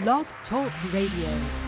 Blog Talk Radio.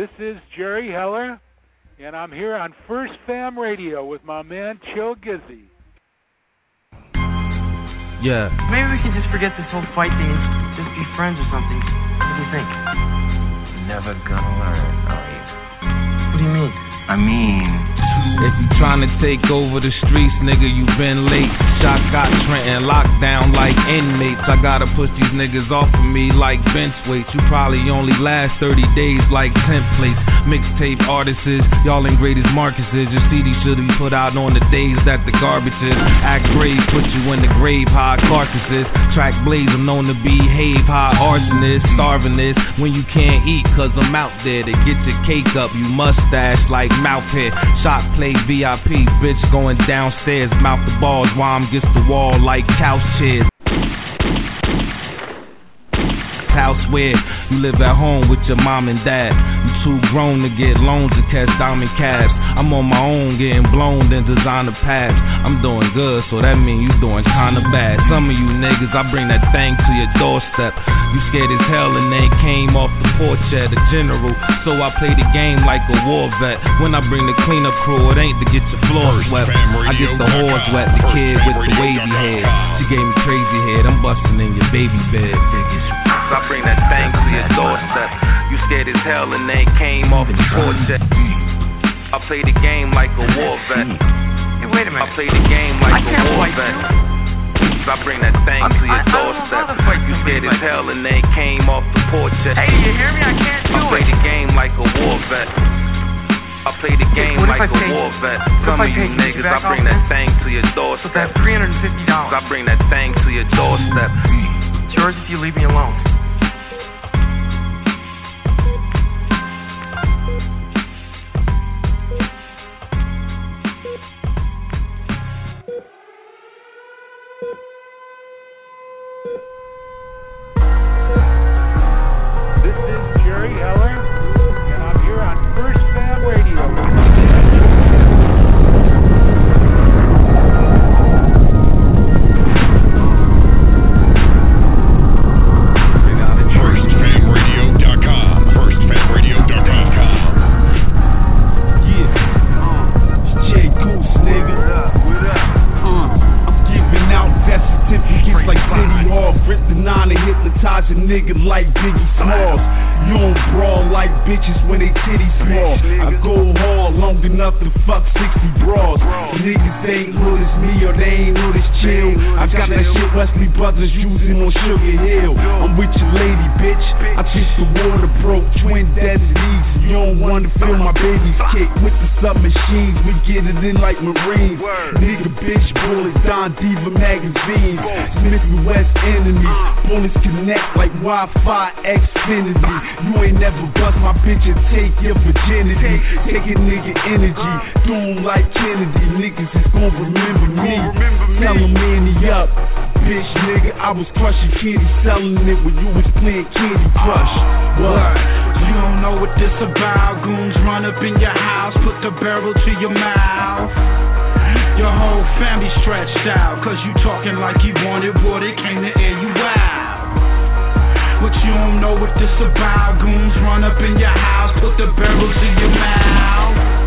This is Jerry Heller, and I'm here on First Fam Radio with my man Chill Gizzy. Yeah. Maybe we can just forget this whole fight thing and just be friends or something. What do you think? Never gonna learn, are you? What do you mean? I mean, if you trying to take over the streets, nigga, you been late. Shot got Trenton locked down like inmates. I gotta push these niggas off of me like bench weights. You probably only last 30 days like templates. Mixtape artists, y'all in greatest Marcuses. Your CD should be put out on the days that the garbage is. Act brave, put you in the grave, high carcasses. Track blaze, I'm known to behave, high arsonist. Starving this when you can't eat, cause I'm out there to get your cake up. You mustache like mouth hit. Shot play VIP, bitch going downstairs. Mouth the balls while I'm against the wall like couch chairs. House you live at home with your mom and dad. You too grown to get loans to catch diamond cabs. I'm on my own getting blown in designer pads. I'm doing good, so that mean you doing kinda bad. Some of you niggas, I bring that thing to your doorstep. You scared as hell and they came off the porch at the general. So I play the game like a war vet. When I bring the cleanup crew, it ain't to get your floors swept. I get the horse wet, the kid with the wavy hair. She gave me crazy head, I'm busting in your baby bed. I bring that thing to your doorstep. You scared as hell and they came off the porch. I play the game like a war vet. Hey, wait a I minute. I play the game like I a war vet. I bring that thing I'm- to your I- I doorstep. You scared as hell and they came off the porch. Hey, you hear me? I can't I play it. the game like a war vet. I play the game like I a war vet. Some of you niggas, I bring that thing to your doorstep. So that's three hundred and fifty I dollars. bring that thing to your doorstep. Yours if you leave me alone. Like Kennedy. Niggas is gon' remember me. Tell 'em manny up. Bitch, nigga, I was crushing candy, selling it when you was playing Candy Crush. What? You don't know what this about. Goons run up in your house, put the barrel to your mouth. Your whole family stretched out, cause you talking like you wanted water, came to air you out. But you don't know what this about. Goons run up in your house, put the barrel to your mouth.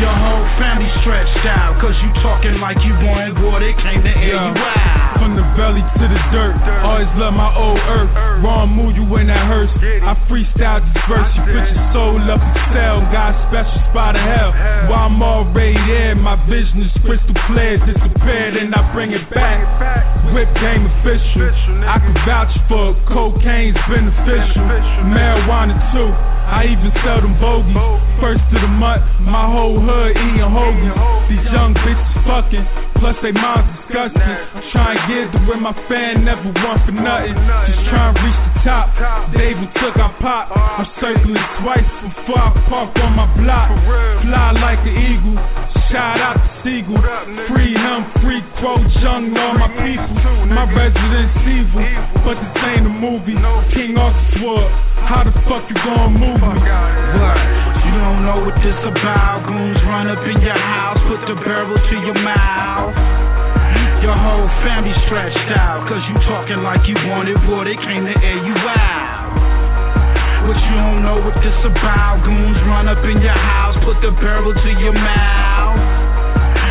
Your whole family stretched out, cause you talking like you wanted water, came to air you out. From the belly to the dirt, always love my old earth. Wrong move, you in that hearse. I freestyle disperse, you put your soul up and sell. Got a special spot of hell. While I'm already there, my vision is crystal clear. Disappear, and I bring it back. Whip game official. I can vouch for it. cocaine's beneficial. Marijuana too. I even sell them bogeys. First of the month, my whole hood eating hoagies. These young bitches fucking, plus they moms disgusting. Trying to get to where my fan never won for nothing. Just trying to reach the top. David took our pop. I'm circling twice before I park on my block. Fly like an eagle. Shout out to Siegel. Free him, free quote, young, all my people. My residence evil, but this ain't a movie. King Arthur how the fuck you gonna move me? What? You don't know what this about. Goons run up in your house, put the barrel to your mouth. Your whole family stretched out, cause you talking like you wanted water, came to air you out. But you don't know what this about. Goons run up in your house, put the barrel to your mouth.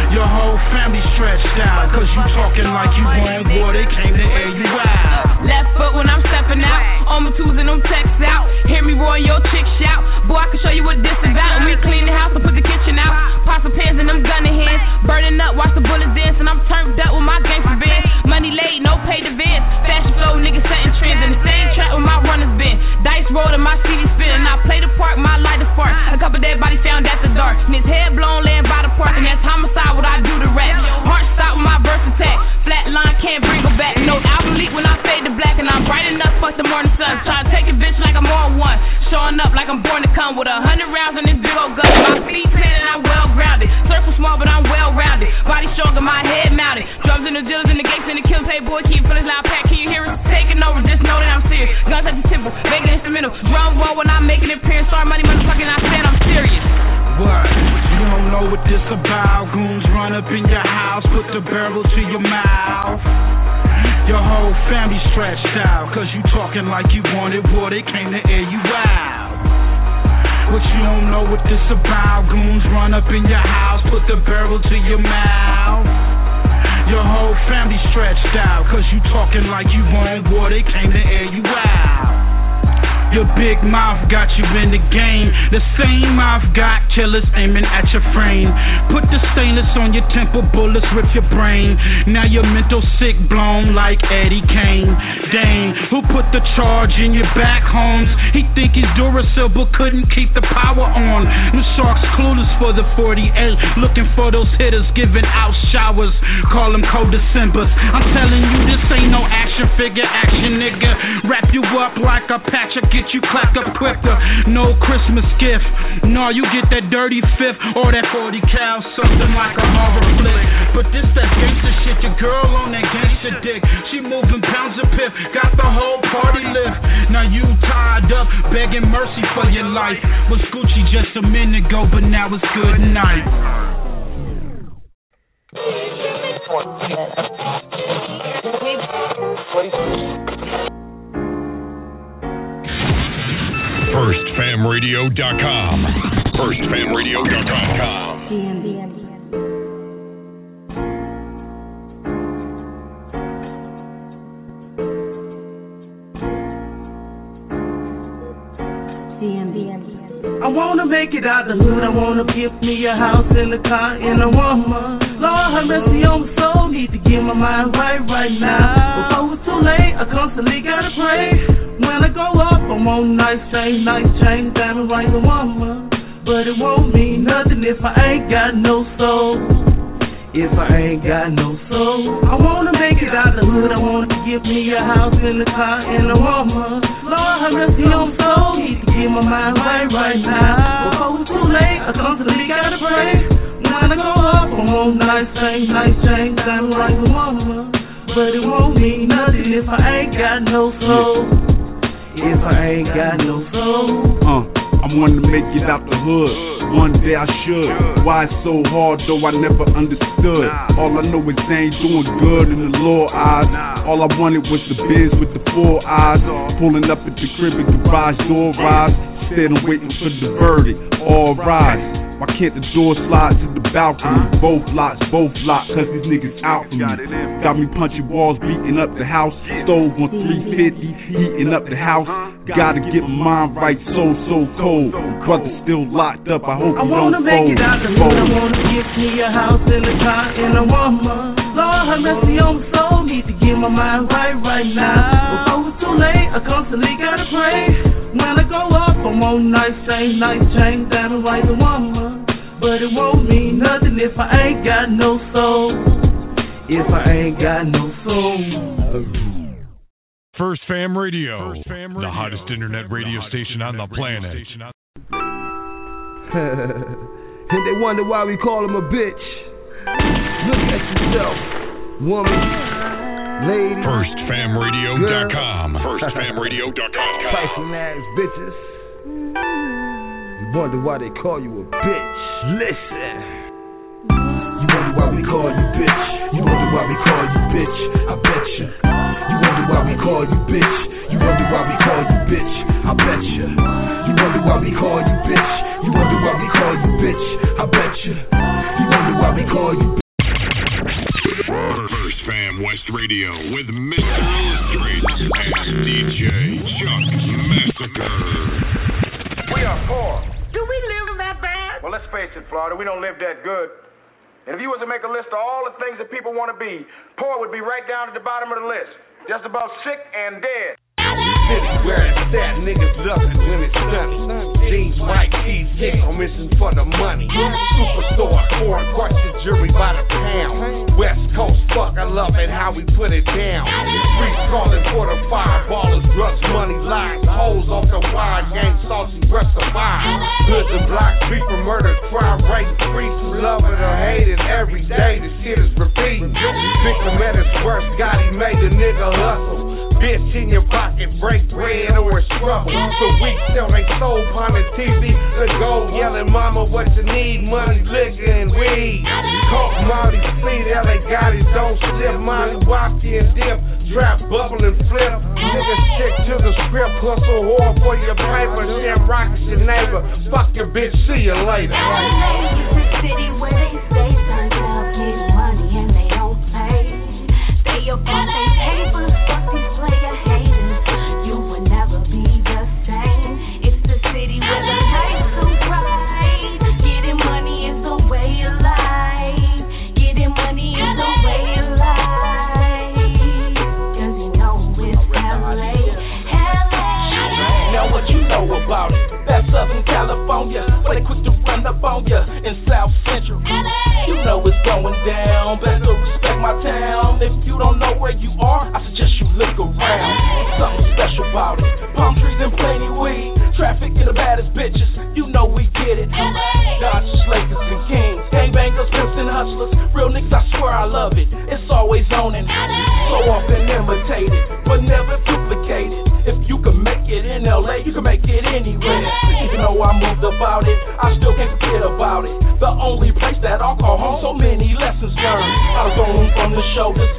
Your whole family stretched out, cause you talking like you want water, came to air you out. Left foot when I'm stepping out, on my twos and them texts out. Hear me roar your chick shout. Boy, I can show you what this is about. We clean the house and put the kitchen out. Pop some pans and them gunning hands. Burning up, watch the bullets dance, and I'm turned up with my gangster band. Money laid, no paid advance. Fashion flow, niggas setting trends in the same track where my runners been. Dice rolling, my CD spinning. I play the part, my light is spark. A couple dead bodies found at the dark. And his head blown, laying by the park, and that's homicide. What I do to rap. Heart stop with my verse attack. Flat line can't bring her back. No album leak when I fade to black, and I'm bright enough. Fuck the morning sun. Try to take a bitch like I'm on one. Showing up like I'm born to come with a hundred rounds on this big old gun. My feet planted, I'm well grounded. Circle small, but I'm well rounded. Body strong stronger, my head mounted. Drums in the dealers in the gates and the kills. Hey boy, keep feeling loud pack. Can you hear us taking over? Just know that I'm serious. Guns at the temple, making it instrumental. Drum roll when I'm making it appearance. Start money, motherfucking. I said I'm serious. What? You don't know what this about. Goons run up in your house, put the barrel to your mouth. Your whole family stretched out, cause you talking like you wanted water, came to air you out. But you don't know what this about. Goons run up in your house, put the barrel to your mouth. Your whole family stretched out, cause you talking like you want water, came to air you out. Your big mouth got you in the game. The same mouth got killers aiming at your frame. Put the stainless on your temple, bullets rip your brain. Now you're mental sick, blown like Eddie Kane. Dane, who put the charge in your back, Holmes? He think he's Duracell, but couldn't keep the power on. Them sharks clueless for the 48, looking for those hitters, giving out showers. Call them cold Decembers. I'm telling you, this ain't no action figure, action nigga. Wrap you up like a patch of get you clapped up quicker. No Christmas gift. No, you get that dirty fifth or that 40 cal, something like a horror flick. But this that gangster shit, your girl on that gangster dick. She moving pounds of piff, got the whole party lift. Now you tied up, begging mercy for your life. Was Gucci just a minute ago, but now it's good night. FirstFamRadio.com. FirstFamRadio.com. make it out the hood. I wanna give me a house and a car and a woman. Lord, have mercy on my soul. Need to get my mind right right now. Before it's too late, I constantly gotta pray. When I go up, I want nice chain, nice chain, diamond rings, a woman. But it won't mean nothing if I ain't got no soul if I ain't got no soul. I wanna make it out the hood, I wanna give me a house and a car and a woman. Lord, have mercy on my soul, get my mind right right now. Before it's too late, I constantly gotta pray. When I go up, I want nice things, nice chains, diamond like a woman. But it won't mean nothing if I ain't got no soul. If I ain't got no soul. Uh, I'm wanna make it out the hood. One day I should. Why it's so hard though I never understood. All I know is they ain't doing good in the law eyes. All I wanted was the biz with the four eyes. Pulling up at the crib and garage door rise. Instead of waiting for the verdict. All rise. Why can't the door slide to the balcony? Uh-huh. Both lots, both locked, cause these niggas out for me. Got me punching walls, beating up the house. Stove on 350, heating up the house. Uh-huh. Gotta get my mind right, so, so cold. Brother still locked up, I hope I wanna don't make fold. it out the hood. I wanna give me a house and a car and a woman. Lord, have mercy on my soul. Need to get my mind right right now. Before it's too late, I constantly gotta pray. When I go up, I want nice chain, nice chain, diamond like a woman. But it won't mean nothing if I ain't got no soul. If I ain't got no soul. First Fam Radio, the hottest internet radio station on the planet. and they wonder why we call him a bitch. Look at yourself, woman, lady. FirstFamRadio.com. FirstFamRadio.com. Tyson ass bitches. You wonder why they call you a bitch. Listen. You wonder why we call you bitch. You wonder why we call you bitch. I bet you. You wonder why we call you bitch. You wonder why we call you bitch. I bet you. You wonder why we call you bitch. You wonder why we call you bitch. I bet you. You wonder why we call you bitch. First Fam West Radio with Mr. Illustrates and DJ Chuck Massacre. We are poor. Do we live that bad? Well, let's face it, Florida, we don't live that good. And if you was to make a list of all the things that people want to be, poor would be right down at the bottom of the list. Just about sick and dead. City where it's at, niggas love it when it's sunny. Jeans, white tees, hit on mission for the money. Superstore, foreign question, jury by the pound. West Coast, fuck, I love it how we put it down. Streets calling for the fireballers, drugs, money, lies, hoes off the wire, gang, saucy, breath of fire. Hoods and blocks, beeper, murder, crime rate, streets, love it or hate it every day. In your pocket, break bread or. So we sell they soul the TV. The yelling, Mama, what you need? Money, liquor, and weed. Molly, LA got it, don't slip. Molly, and dip. Trap, bubble, and flip. Stick to the script. Hustle hard for your paper. Your neighbor. Fuck your bitch, see you later. city where they stay out, get money and they don't pay. Stay on know about it? That's Southern California, where they quick to run up on ya in South Central. You know it's going down. Better respect my town. If you don't know where you are, I suggest you look around. Something special about it. Palm trees and plenty weed. Traffic and the baddest bitches. You know we get it. Dodgers, Lakers, and Kings. Gangbangers, pimps, and hustlers. Real niggas, I swear I love it. It's always on it. So often imitated, but never LA, you can make it anywhere. Even though I moved about it, I still can't forget about it. The only place that I'll call home, so many lessons learned. I was on from the shoulders,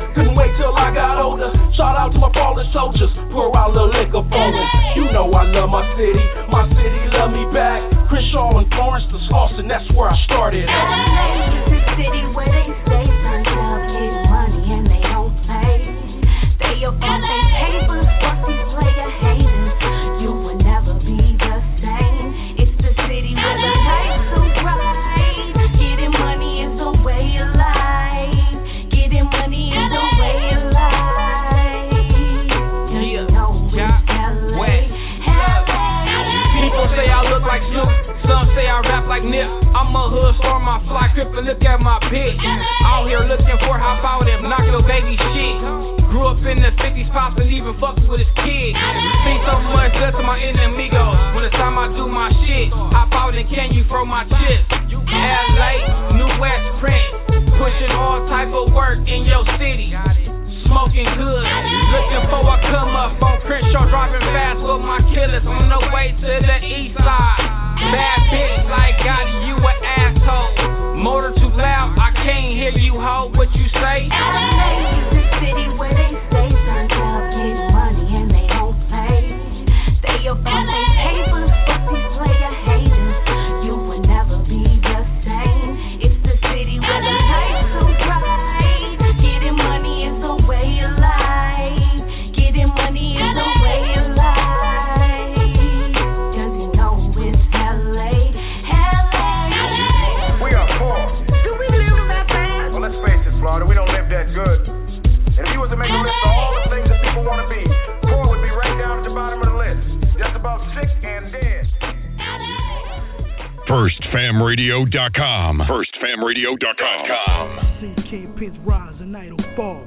FirstFamRadio.com. FirstFamRadio.com. See kingpins rise and night will fall.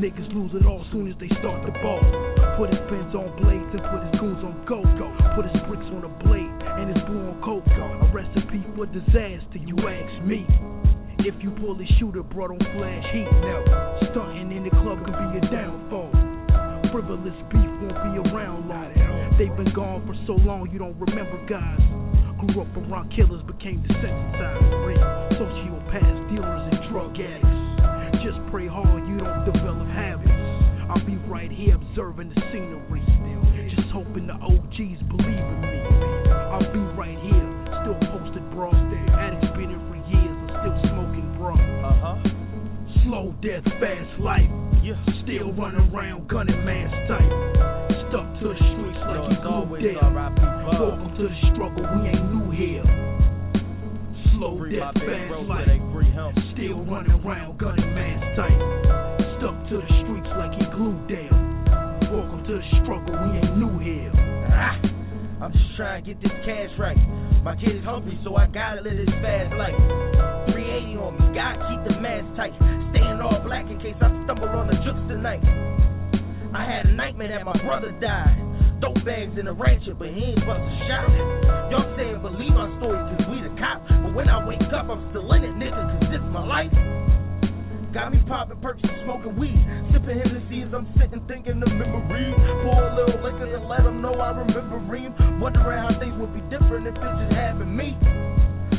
Niggas lose it all soon as they start the ball. Put his pins on blades and put his goons on go. go. Put his bricks on a blade and his blue on coke. A recipe for disaster, you ask me. If you pull a shooter, brought on flash heat now. Stunting in the club can be a downfall. Frivolous beef won't be around long. They've been gone for so long you don't remember guys. Gunning mass type. Stuck to the streets like he glued down. Welcome to the struggle, we ain't new here. I'm just trying to get this cash right. My kid is hungry, so I gotta live this fast life. 380 on me, gotta keep the mask tight. Staying all black in case I stumble on the jukes tonight. I had a nightmare that my brother died. Dope bags in the rancher, but he ain't bust a shot. Y'all saying believe my story cause we the cops. But when I wake up, I'm still in it, nigga, cause this my life. Got me popping perks and smoking weed. Sipping as I'm sitting thinking of memories. Pour a little liquor to let them know I remember him. Wondering how things would be different if it just happened me.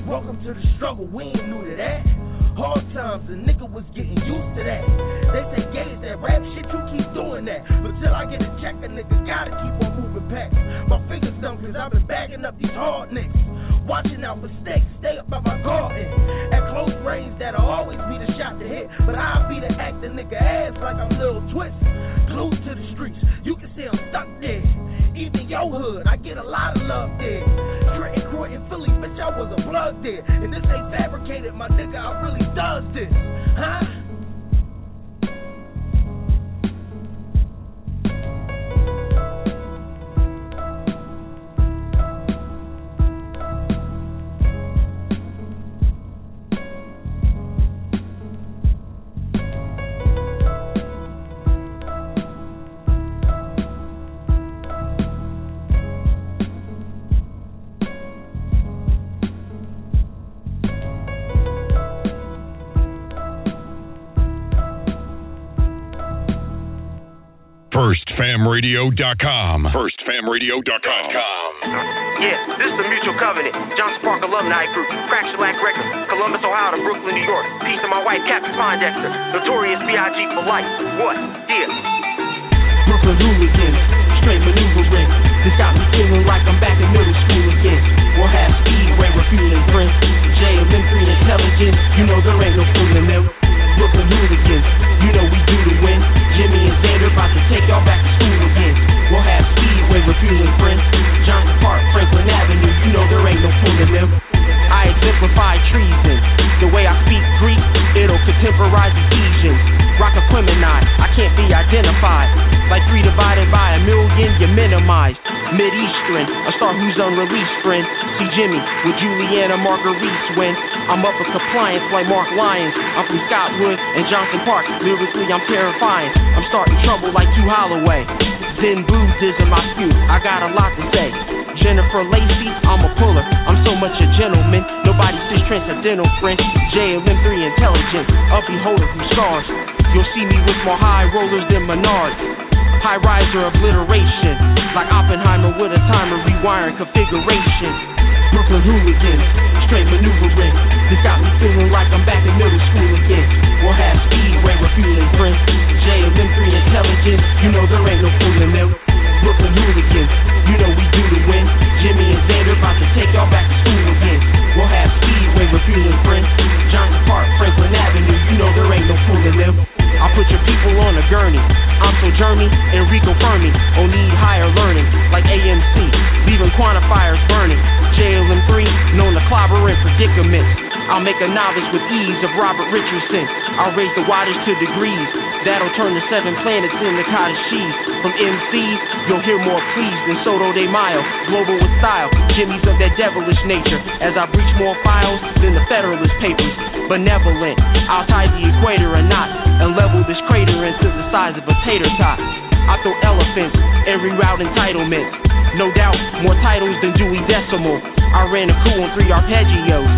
Welcome to the struggle, we ain't new to that. Hard times, the nigga was getting used to that. They say is that rap shit, you keep doing that. But till I get a check, a nigga gotta keep on moving packs. My fingers numb cause I've been bagging up these hard nicks. Watching out mistakes, stay up by my garden. At close range, that'll always be the shot to hit. But I'll be the acting nigga ass like I'm Lil Twist. Glued to the streets, you can see I'm stuck there. Even your hood, I get a lot of love there. Trenton, Croydon, Philly, bitch, I was a plug there. And this ain't fabricated, my nigga, I really does this. Huh? FirstFamRadio.com. FirstFamRadio.com. Yeah, this is the Mutual Covenant, Johnson Park Alumni Group, Crack Shellac Records, Columbus, Ohio to Brooklyn, New York. Peace to my wife, Captain Pondexter, Notorious B.I.G. for life. What? Yeah. Brooklyn hooligans, straight maneuvering. This got me feeling like I'm back in middle school again. We'll have speedway refueling Prince, JMM3 intelligence. You know there ain't no fooling them. Brooklyn hooligans, you know we do to win. Jimmy and Xander about to take y'all back to school again. We'll have speedway refueling Prince, Johnson Park, Franklin Avenue. You know there ain't no fooling them. I exemplify treason. The way I speak Greek, it'll contemporize Ephesians. Rock Aquemini, I can't be identified. Like three divided by a million, you minimized. Mid-Eastern, a star who's unreleased, friend. See Jimmy with Juliana Marguerite when I'm up with compliance like Mark Lyons. I'm from Scottwood and Johnson Park. Lyrically, I'm terrifying. I'm starting trouble like Q Holloway. Zen Buddhism, my spew. I got a lot to say. Jennifer Lacey, I'm a puller. I'm so much a gentleman. Nobody sees transcendental friend. JLM3 intelligent. A beholder who stars. You'll see me with more high rollers than Menard. High riser obliteration. Like Oppenheimer with a timer rewiring configuration. Brooklyn hooligans, straight maneuvering. This got me feeling like I'm back in middle school again. We'll have speedway refueling friends. JLM3 intelligence, you know there ain't no fooling them. Brooklyn hooligans, you know we do the win. Jimmy and Xander about to take y'all back to school again. We'll have speedway refueling friends. Johnson Park, Franklin Avenue, you know there ain't no fooling them. I'll put your people on a gurney. I'm so Jeremy, Enrico Fermi, or need higher learning, like AMC, leaving quantifiers burning. JLM3, known to clobber in predicaments. I'll make a novice with ease of Robert Richardson. I'll raise the wattage to degrees. That'll turn the seven planets into cottage cheese. From MCs, you'll hear more pleas than Soto de Mayo. Global with style, Jimmy's of that devilish nature. As I breach more files than the Federalist Papers. Benevolent, I'll tie the equator a knot and level this crater into the size of a tater tot. I throw elephants and reroute entitlement. No doubt, more titles than Dewey Decimal. I ran a coup on three arpeggios.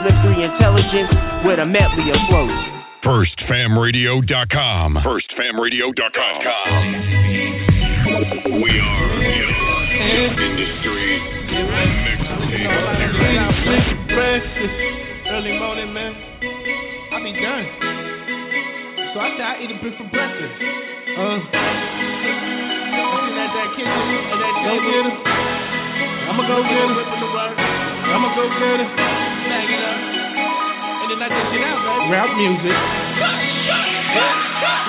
JLM3 intelligence with a medley of flows. FirstFamRadio.com. FirstFamRadio.com. We are industry Breakfast, early morning, man. I be done. So I said I eat a brick for breakfast. Uh, looking at that kitchen and that go. I'ma go get her. I'ma go get her. It up. I just get out, baby. Rap music.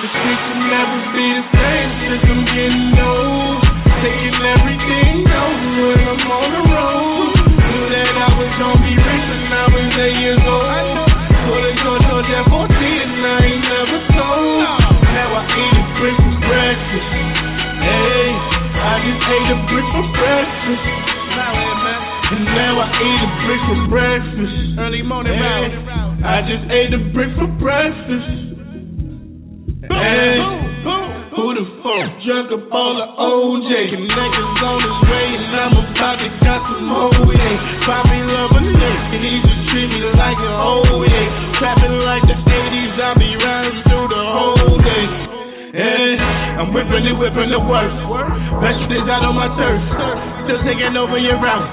The streets will never be the same since I'm getting old. Taking everything over when I'm on the road. Knew that I was gonna be rich when I was eight years old. Put a George on that 14 and I ain't never told. Now I eat a brick for breakfast. Hey, I just ate a brick for breakfast. And now I eat a brick for breakfast. Early morning hey, I just ate a brick for breakfast. Hey, who the fuck drunk up all the OJ? Connections on his way, and I'm about to got some more. Yeah, love a nigga, and he just treat me like an old yeah. Trapping like the 80s, I be riding through the whole day. Hey, I'm whipping it, whipping the worst. Best days out on my turf. Still taking over your route.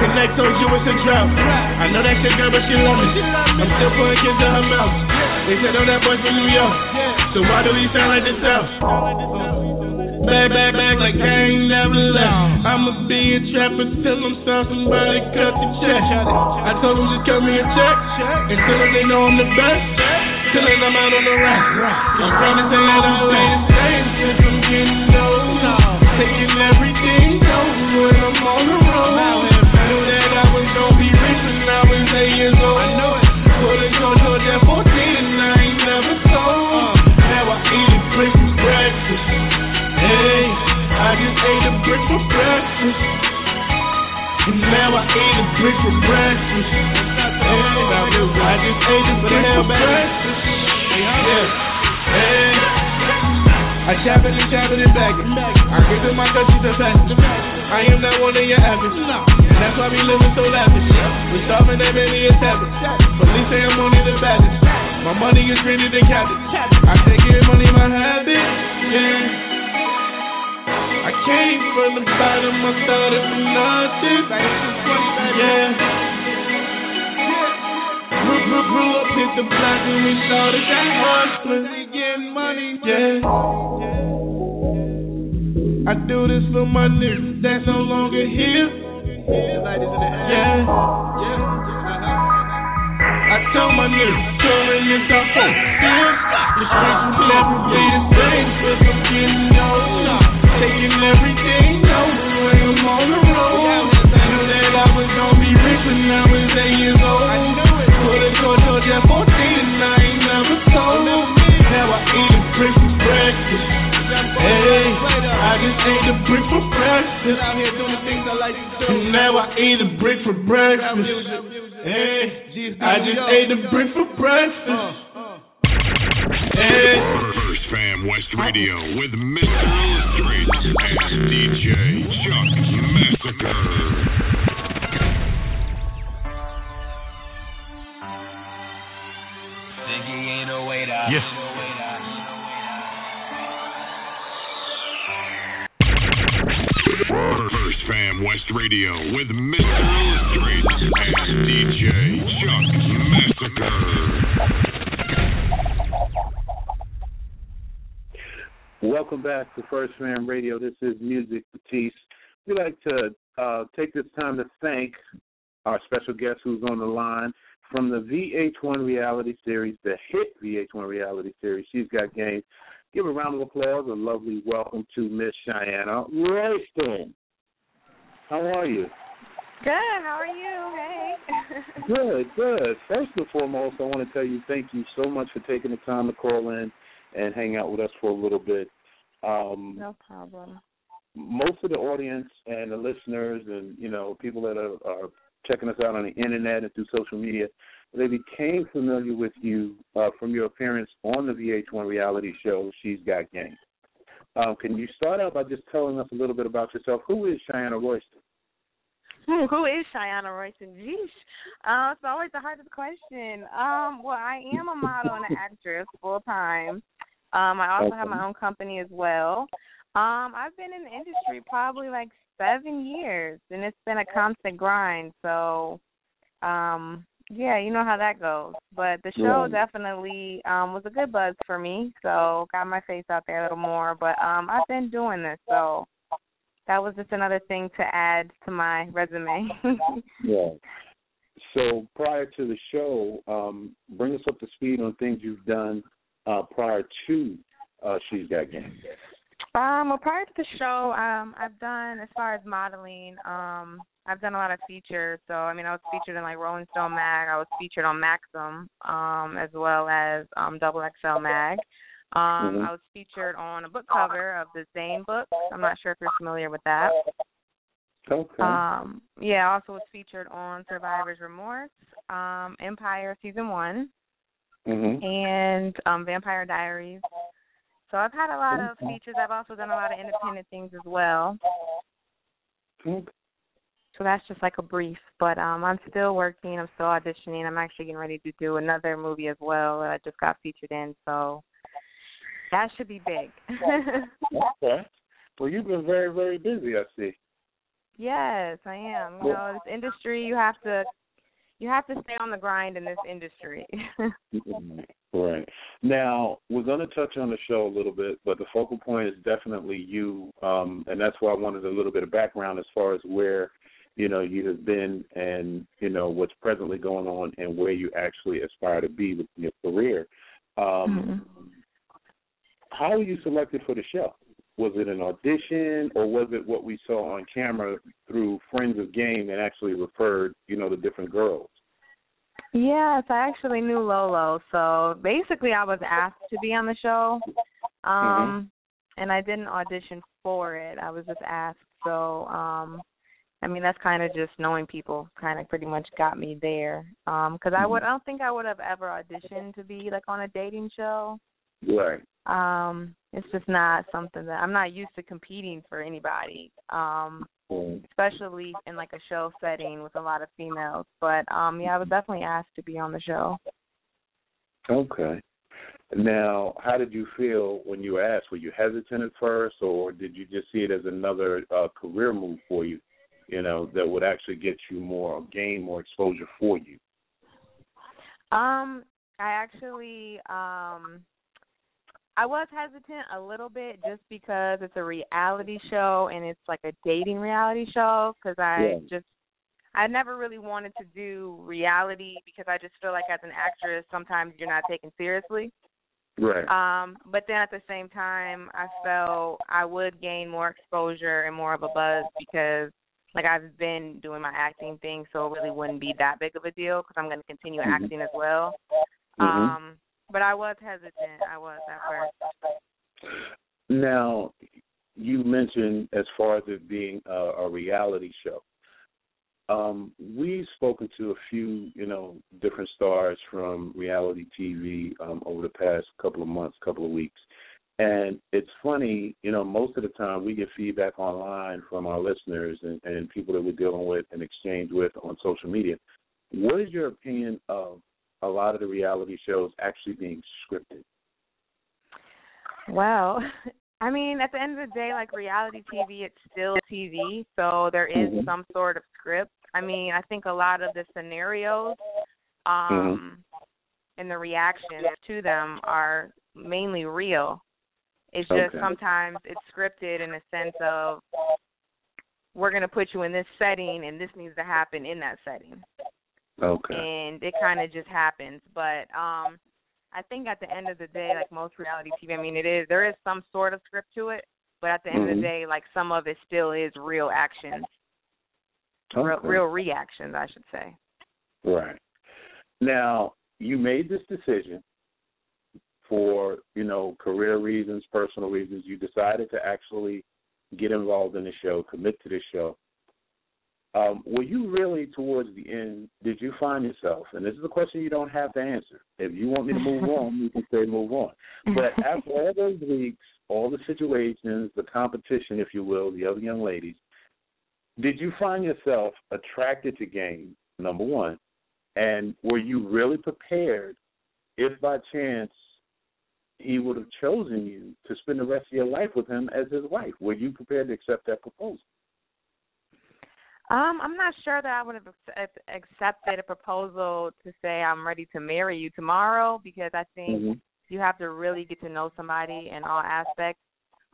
Connect told you it's a drought. I know that shit girl, but she love me. I'm still putting kids in her mouth. They said, oh, that boy's from New York. So why do we sound like the South? Back, back, back, like I ain't never left. I'ma be a trapper till I'm saw somebody cut the check. I told them just cut me a check. Until they know I'm the best. Till then I'm out on the rack. I'm trying to say that Now I eat a brick for breakfast. Hey, I just ate a brick. Back to First Fam Radio. This is Musiq Matisse. We'd like to uh, take this time to thank our special guest who's on the line from the VH1 reality series, the hit VH1 reality series. She's got game. Give a round of applause, a lovely welcome to Miss Shyona Royston. How are you? Good. How are you? Hey. Good, good. First and foremost, I want to tell you thank you so much for taking the time to call in and hang out with us for a little bit. Um, no problem. Most of the audience and the listeners and you know people that are, are checking us out on the internet and through social media, they became familiar with you uh, from your appearance on the VH1 reality show She's Got Game. Um, can you start out by just telling us a little bit about yourself? Who is Shyona Royston? Hmm, who is Shyona Royston? Jeez, uh, it's always the hardest question. Um, well, I am a model and an actress full time. Um, I also Okay. have my own company as well. Um, I've been in the industry probably like seven years, and it's been a constant grind. So, um, yeah, you know how that goes. But the show Right. definitely um was a good buzz for me, so got my face out there a little more. But um, I've been doing this, so that was just another thing to add to my resume. Yeah. So prior to the show, um, bring us up to speed on things you've done uh, prior to uh, She's Got Game. Um, well, prior to the show, um, I've done as far as modeling. Um, I've done a lot of features. So, I mean, I was featured in like Rolling Stone mag. I was featured on Maxim, um, as well as um, Double XL mag. Um, Mhm. I was featured on a book cover of the Zane book. I'm not sure if you're familiar with that. Okay. Um, yeah, I also was featured on Survivor's Remorse, um, Empire season one, Mhm. and um, Vampire Diaries. So I've had a lot of features. I've also done a lot of independent things as well. Okay. So that's just like a brief. But um I'm still working, I'm still auditioning. I'm actually getting ready to do another movie as well that I just got featured in, so that should be big. Okay. Well, you've been very, very busy, I see. yes, I am. You know, this industry you have to you have to stay on the grind in this industry. Right. Now, we're going to touch on the show a little bit, but the focal point is definitely you, um, and that's why I wanted a little bit of background as far as where, you know, you have been and, you know, what's presently going on and where you actually aspire to be with your career. Um, How were you selected for the show? Was it an audition or was it what we saw on camera through Friends of Game and actually referred, you know, the different girls? Yes, I actually knew Lolo. So basically, I was asked to be on the show, um, and I didn't audition for it. I was just asked. So, um, I mean, that's kind of just knowing people. Kind of pretty much got me there. Um, because I would, I don't think I would have ever auditioned to be like on a dating show. Right. Um, it's just not something that I'm not used to competing for anybody. Um, especially in like a show setting with a lot of females. But um yeah, I was definitely asked to be on the show. Okay. Now, how did you feel when you were asked? Were you hesitant at first, or did you just see it as another uh, career move for you? You know, that would actually get you more gain more exposure for you. Um, I actually um I was hesitant a little bit just because it's a reality show and it's like a dating reality show because I Yeah. just I never really wanted to do reality because I just feel like as an actress sometimes you're not taken seriously. Right. Um, but then at the same time, I felt I would gain more exposure and more of a buzz because, like, I've been doing my acting thing, so it really wouldn't be that big of a deal because I'm going to continue Mhm. acting as well. Mhm. Um, but I was hesitant. I was at first. Now, you mentioned as far as it being a, a reality show. um, we've spoken to a few, you know, different stars from reality TV um, over the past couple of months, couple of weeks. And it's funny, you know, most of the time we get feedback online from our listeners and, and people that we're dealing with and exchange with on social media. What is your opinion of a lot of the reality shows actually being scripted? Well, I mean, at the end of the day, like reality TV, it's still TV, so there is Mhm. some sort of script. I mean, I think a lot of the scenarios um Mhm. and the reactions to them are mainly real. It's just Okay. sometimes it's scripted in a sense of we're going to put you in this setting and this needs to happen in that setting Okay. and it kind of just happens. But um, I think at the end of the day, like most reality TV, I mean, it is there is some sort of script to it, but at the end of Mhm. the day, like some of it still is real actions, real, real reactions, I should say. Right. Now, you made this decision for, you know, career reasons, personal reasons. You decided to actually get involved in the show, commit to the show. Um, were you really towards the end? Did you find yourself? And this is a question you don't have to answer. If you want me to move on, you can say move on. But after all those weeks, all the situations, the competition, if you will, the other young ladies, did you find yourself attracted to game? Number one, and were you really prepared if by chance he would have chosen you to spend the rest of your life with him as his wife? Were you prepared to accept that proposal? Um, I'm not sure that I would have accept- accepted a proposal to say I'm ready to marry you tomorrow because I think Mhm. you have to really get to know somebody in all aspects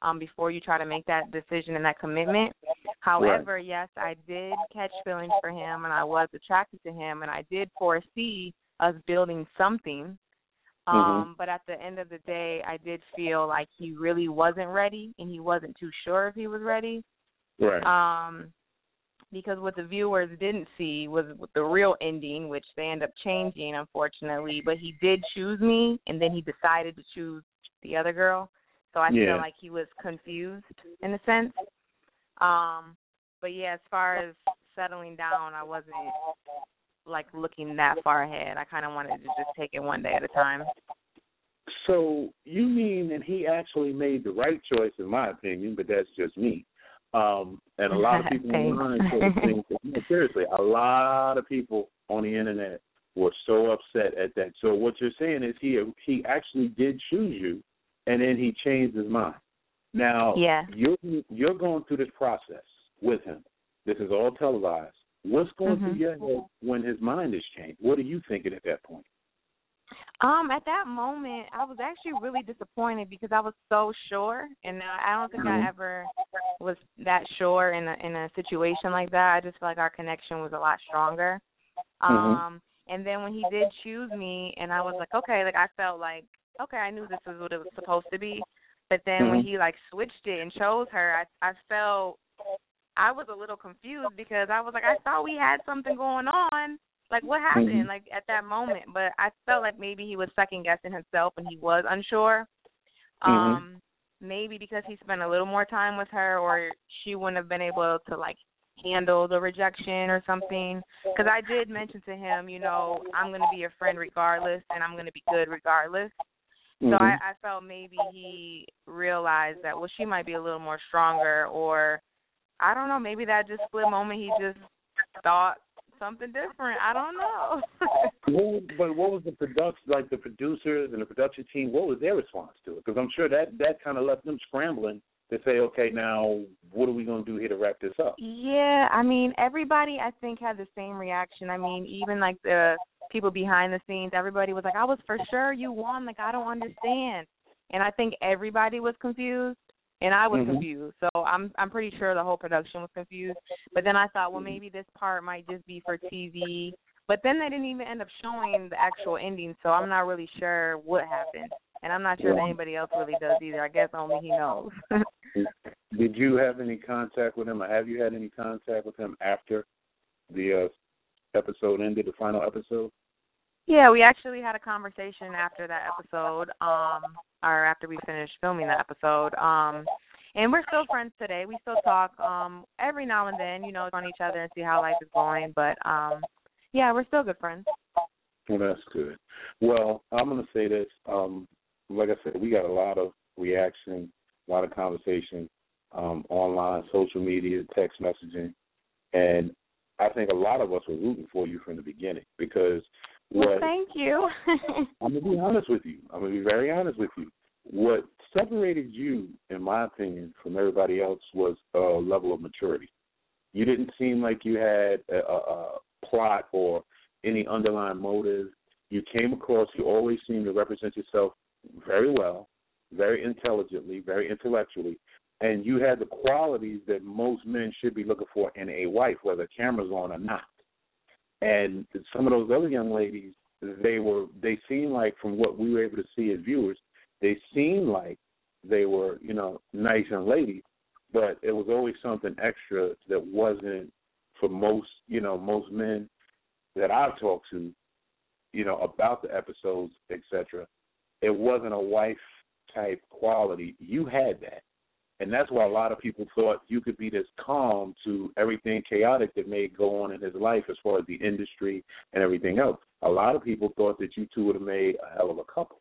um before you try to make that decision and that commitment. However, yes, I did catch feelings for him and I was attracted to him and I did foresee us building something. Um, but at the end of the day, I did feel like he really wasn't ready and he wasn't too sure if he was ready. Right. Um because what the viewers didn't see was the real ending, which they end up changing, unfortunately. But he did choose me, and then he decided to choose the other girl. So I Yeah. feel like he was confused in a sense. Um, but yeah, as far as settling down, I wasn't like looking that far ahead. I kind of wanted to just take it one day at a time. So you mean that he actually made the right choice, in my opinion, but that's just me. Um, and a lot of people online think no, seriously, a lot of people on the internet were so upset at that. So what you're saying is he he actually did choose you, and then he changed his mind. Now Yeah. you're you're going through this process with him. This is all televised. What's going through Mhm. your head when his mind is changed? What are you thinking at that point? Um, at that moment, I was actually really disappointed because I was so sure, and I don't think Mhm. I ever was that sure in a in a situation like that. I just feel like our connection was a lot stronger. Um, and then when he did choose me, and I was like, okay, like I felt like, okay, I knew this was what it was supposed to be. But then when Mhm. he like switched it and chose her, I I felt I was a little confused because I was like, I thought we had something going on. Like what happened? Mhm. Like at that moment, but I felt like maybe he was second guessing himself and he was unsure. Mhm. Um, maybe because he spent a little more time with her, or she wouldn't have been able to like handle the rejection or something. Because I did mention to him, you know, I'm going to be your friend regardless, and I'm going to be good regardless. So Mhm. I, I felt maybe he realized that well, she might be a little more stronger, or I don't know, maybe that just split moment he just thought something different. I don't know. What, but what was the production, like the producers and the production team? What was their response to it? Because I'm sure that that kind of left them scrambling to say, okay, now what are we going to do here to wrap this up? Yeah, I mean, everybody I think had the same reaction. I mean, even like the people behind the scenes, everybody was like, "I was for sure you won." Like, I don't understand. And I think everybody was confused, and I was Mhm. confused. So I'm I'm pretty sure the whole production was confused. But then I thought, well, maybe this part might just be for TV. But then they didn't even end up showing the actual ending, so I'm not really sure what happened. And I'm not sure that anybody else really does either. I guess only he knows. Did you have any contact with him, or have you had any contact with him after the uh, episode ended, the final episode? Yeah, we actually had a conversation after that episode, um, or after we finished filming that episode. Um, and we're still friends today. We still talk um every now and then, you know, on each other and see how life is going. But um yeah, we're still good friends. Well, that's good. Well, I'm going to say this. Um, like I said, we got a lot of reaction, a lot of conversation um, online, social media, text messaging, and I think a lot of us were rooting for you from the beginning because what well, thank you. I'm gonna be honest with you. I'm gonna be very honest with you. What separated you, in my opinion, from everybody else was a level of maturity. You didn't seem like you had a, a, a plot or any underlying motive. You came across. You always seemed to represent yourself very well, very intelligently, very intellectually, and you had the qualities that most men should be looking for in a wife, whether camera's on or not. And some of those other young ladies, they were they seemed like from what we were able to see as viewers, they seemed like they were, you know, nice young ladies, but it was always something extra that wasn't for most, you know, most men that I've talked to, you know, about the episodes, etc. It wasn't a wife type quality. You had that. And that's why a lot of people thought you could be this calm to everything chaotic that may go on in his life as far as the industry and everything else. A lot of people thought that you two would have made a hell of a couple.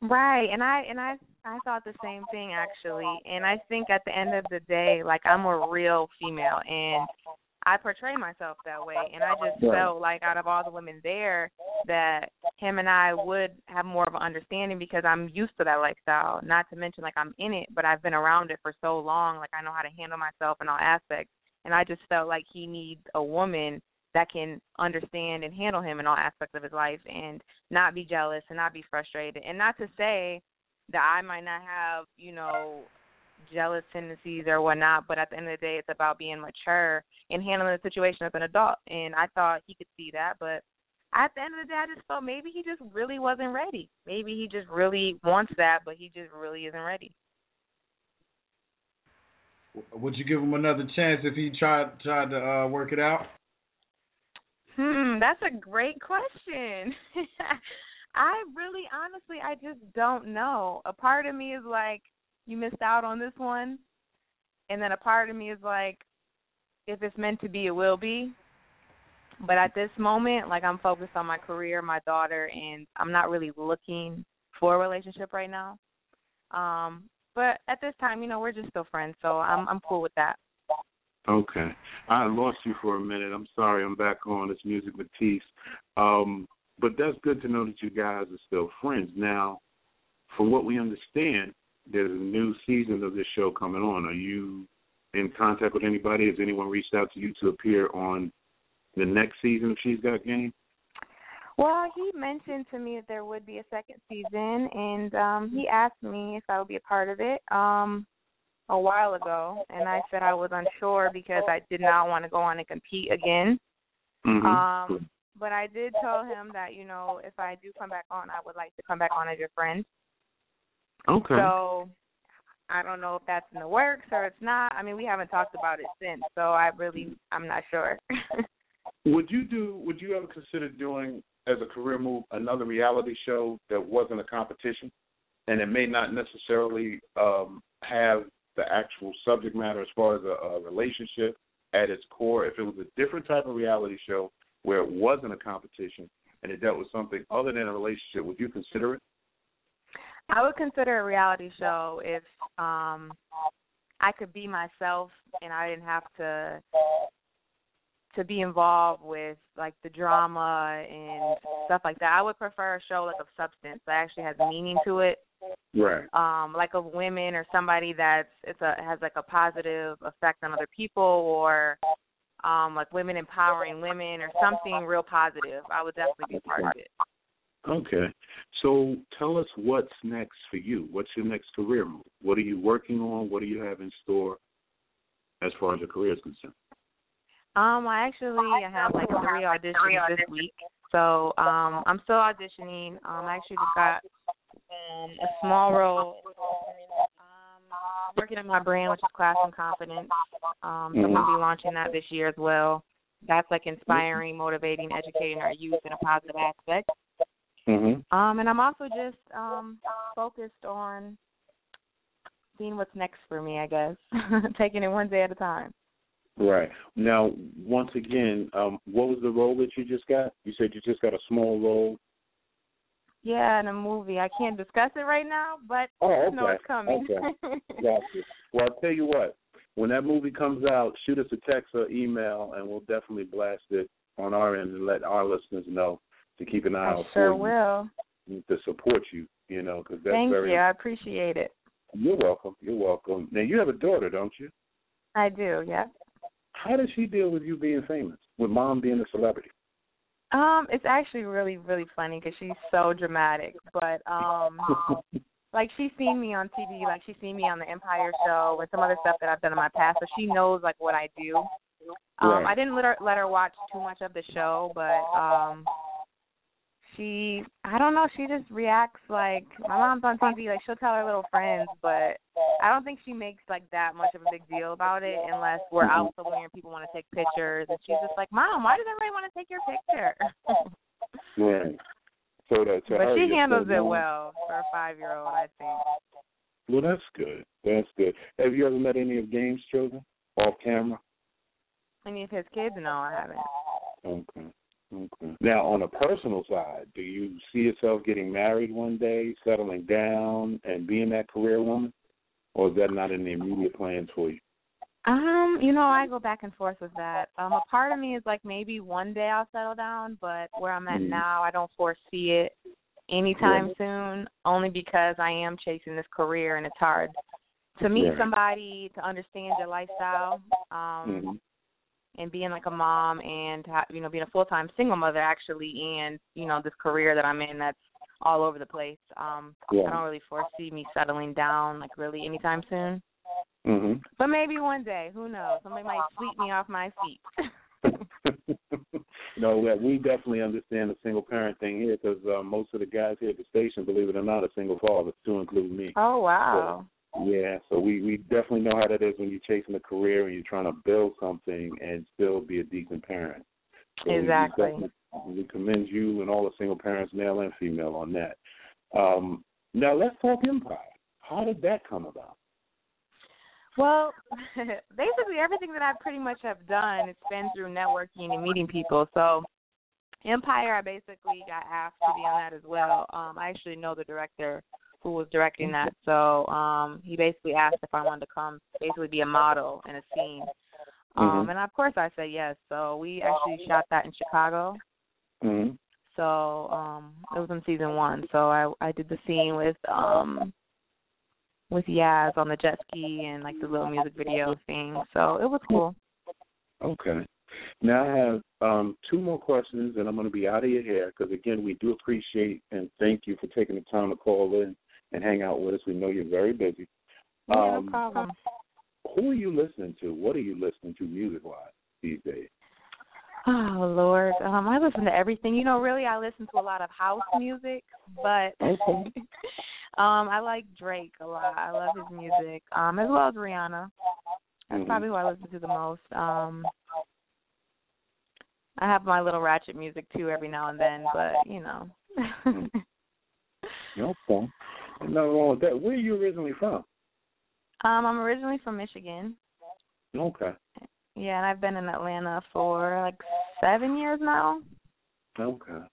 Right, and I and I I thought the same thing actually. And I think at the end of the day, like I'm a real female and I portray myself that way, and I just right. felt like out of all the women there, that him and I would have more of an understanding because I'm used to that lifestyle. Not to mention, like I'm in it, but I've been around it for so long, like I know how to handle myself in all aspects. And I just felt like he needs a woman that can understand and handle him in all aspects of his life, and not be jealous and not be frustrated. And not to say that I might not have, you know, jealous tendencies or whatnot, but at the end of the day, it's about being mature and handling the situation as an adult. And I thought he could see that, but at the end of the day, I just felt maybe he just really wasn't ready. Maybe he just really wants that, but he just really isn't ready. Would you give him another chance if he tried tried to uh, work it out? Hmm, that's a great question. I really honestly I just don't know. A part of me is like you missed out on this one. And then a part of me is like, if it's meant to be, it will be. But at this moment, like I'm focused on my career, my daughter, and I'm not really looking for a relationship right now. Um, but at this time, you know, we're just still friends, so I'm I'm cool with that. Okay. I lost you for a minute. I'm sorry. I'm back on. It's Musiq Matisse. Um, but that's good to know that you guys are still friends. Now, from what we understand, there's a new season of this show coming on. Are you in contact with anybody? Has anyone reached out to you to appear on the next season of She's Got Game? Well, he mentioned to me that there would be a second season, and um he asked me if I would be a part of it um a while ago, and I said I was unsure because I did not want to go on and compete again. Mm-hmm. Um, but I did tell him that you know if I do come back on, I would like to come back on as your friend. Okay. So I don't know if that's in the works or it's not. I mean, we haven't talked about it since, so I really I'm not sure. would you do? Would you ever consider doing as a career move another reality show that wasn't a competition, and it may not necessarily um, have the actual subject matter as far as a, a relationship at its core? If it was a different type of reality show where it wasn't a competition and it dealt with something other than a relationship, would you consider it? I would consider a reality show if um I could be myself and I didn't have to to be involved with like the drama and stuff like that. I would prefer a show like of substance that actually has meaning to it. Right. Um, like of women or somebody that's it's a has like a positive effect on other people or um like women empowering women or something real positive. I would definitely be a part of it. Okay. So tell us what's next for you. What's your next career move? What are you working on? What do you have in store as far as your career is concerned? Um, I actually have like three auditions this week. So um I'm still auditioning. Um I actually just got um a small role um working on my brand which is class and confidence. Um so I'm gonna be launching that this year as well. That's like inspiring, motivating, educating our youth in a positive aspect. Mm-hmm. Um, and I'm also just um focused on seeing what's next for me. I guess taking it one day at a time. Right now, once again, um, what was the role that you just got? You said you just got a small role. Yeah, in a movie. I can't discuss it right now, but Oh, I okay. know it's coming. Okay. Gotcha. Well, I'll tell you what. When that movie comes out, shoot us a text or email, and we'll definitely blast it on our end and let our listeners know to keep an eye I out sure for will. to support you. You know, because that's Thank very. you. I appreciate it. You're welcome. You're welcome. Now you have a daughter, don't you? I do. Yeah. How does she deal with you being famous? With mom being a celebrity? Um, it's actually really, really funny because she's so dramatic. But um, like she's seen me on TV, like she's seen me on the Empire show and some other stuff that I've done in my past, so she knows like what I do. Um, Right. I didn't let her let her watch too much of the show, but um, she, I don't know, she just reacts like my mom's on TV, like she'll tell her little friends, but I don't think she makes like that much of a big deal about it unless we're out somewhere and people want to take pictures, and she's just like, Mom, why does everybody want to take your picture? Right. So that but her, she handles it well for a five year old, I think. Well, that's good. That's good. Have you ever met any of Game's children off camera? Any of his kids? No, I haven't. Okay. Okay. Now, on a personal side, do you see yourself getting married one day, settling down, and being that career woman, or is that not in the immediate plans for you? Um, you know, I go back and forth with that. Um, a part of me is like maybe one day I'll settle down, but where I'm at Mhm. now, I don't foresee it anytime soon. Only because I am chasing this career, and it's hard to meet Right. somebody to understand your lifestyle. Um, Mhm. And being like a mom and you know being a full time single mother actually, and you know this career that I'm in that's all over the place. Um, Yeah. I don't really foresee me settling down like really anytime soon. Mm-hmm. But maybe one day, who knows? Somebody might sweep me off my feet. no, we- we definitely understand the single parent thing here because uh, most of the guys here at the station, believe it or not, are single fathers, to include me. oh wow. Yeah, so we we definitely know how that is when you're chasing a career and you're trying to build something and still be a decent parent. So we- we Exactly. We commend you and all the single parents, male and female, on that. Um, now let's talk Empire. How did that come about? Well, basically everything that I pretty much have done it's been through networking and meeting people. So Empire I basically got asked to be on that as well. Um I actually know the director who was directing that. So um he basically asked if I wanted to come basically be a model in a scene. Um Mhm. and of course I said yes. So we actually shot that in Chicago. Mm-hmm. So um it was in season one. So I I did the scene with um with Yaz on the jet ski and like the little music video thing. So it was cool. Okay. Now I have um, two more questions, and I'm going to be out of your hair because again, we do appreciate and thank you for taking the time to call in and hang out with us. We know you're very busy. Yeah, Um, no problem. Who are you listening to? What are you listening to music wise these days? Oh Lord, um, I listen to everything. You know, really, I listen to a lot of house music, but Okay. um, I like Drake a lot. I love his music, um, as well as Rihanna. That's Mhm. probably who I listen to the most. Um, I have my little ratchet music too every now and then, but you know. Okay. Nothing wrong with that. Where are you originally from? um, I'm originally from Michigan. Okay. Yeah, and I've been in Atlanta for like seven years now. Okay.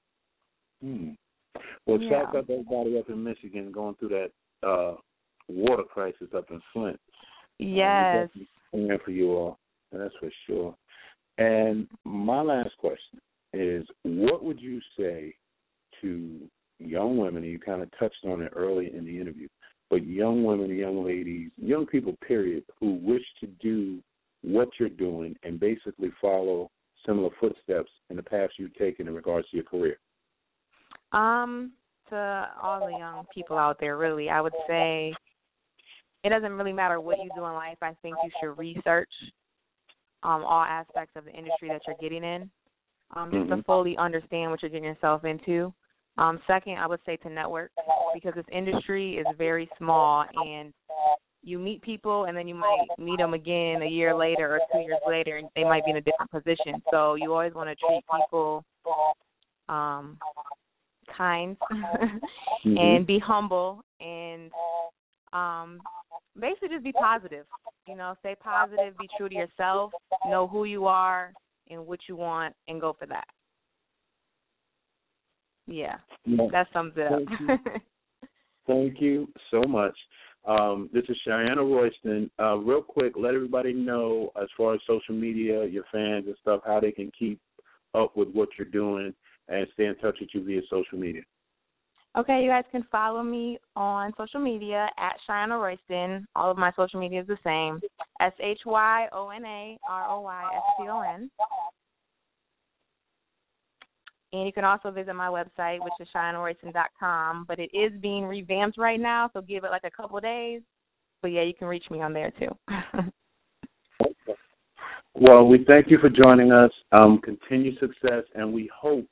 Hmm. Well, Yeah. shout out to everybody up in Michigan going through that uh water crisis up in Flint. Yes. Praying for you all. That's for sure. And my last question is what would you say to young women, and you kind of touched on it early in the interview, but young women, young ladies, young people, period, who wish to do what you're doing and basically follow similar footsteps in the path you've taken in regards to your career? Um, to all the young people out there, really, I would say it doesn't really matter what you do in life. I think you should research um all aspects of the industry that you're getting in, um, just to Mhm. fully understand what you're getting yourself into. Um, second, I would say to network because this industry is very small and you meet people and then you might meet them again a year later or two years later and they might be in a different position. So you always want to treat people um kind and be humble and um basically just be positive. You know, stay positive, be true to yourself, know who you are and what you want, and go for that. Yeah, Yeah. that sums it up. Thank you. Thank you so much. Um, this is Shyona Royston. Uh, real quick, let everybody know as far as social media, your fans and stuff, how they can keep up with what you're doing and stay in touch with you via social media. Okay, you guys can follow me on social media at Shyona Royston. All of my social media is the same. S H Y O N A R O Y S T O N. And you can also visit my website, which is ShyonaRoyston.com. But it is being revamped right now, so give it like a couple days. But yeah, you can reach me on there too. Well, we thank you for joining us. Um, continued success, and we hope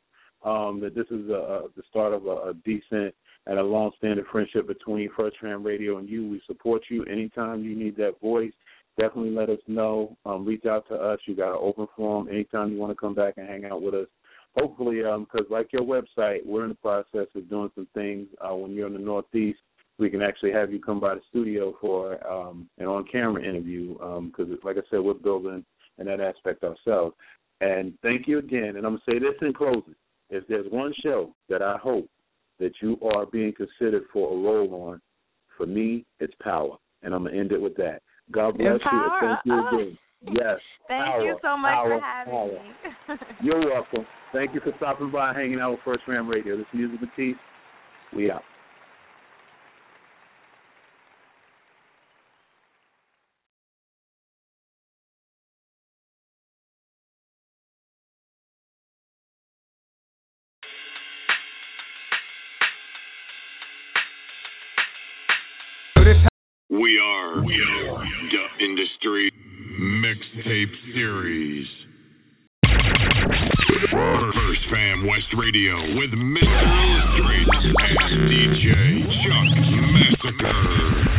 um, that this is a, a, the start of a, a decent and a long-standing friendship between First Fam Radio and you. We support you anytime you need that voice. Definitely let us know. Um, reach out to us. You got an open forum anytime you want to come back and hang out with us. Hopefully, because like your website, we're in the process of doing some things. Uh, when you're in the Northeast, we can actually have you come by the studio for um, an on-camera interview. Because, like I said, we're building in that aspect ourselves. And thank you again. And I'm gonna say this in closing: if there's one show that I hope that you are being considered for a role on, for me, it's Power. And I'm gonna end it with that. God bless you. and Thank you again. Yes. Thank power, you so much power, for having power. me. You're welcome. Thank you for stopping by, hanging out with First Fam Radio. This is Musiq Matisse. We out. Tape series. First Fam West Radio with Mr. Illustrates and DJ Chuck Massacre.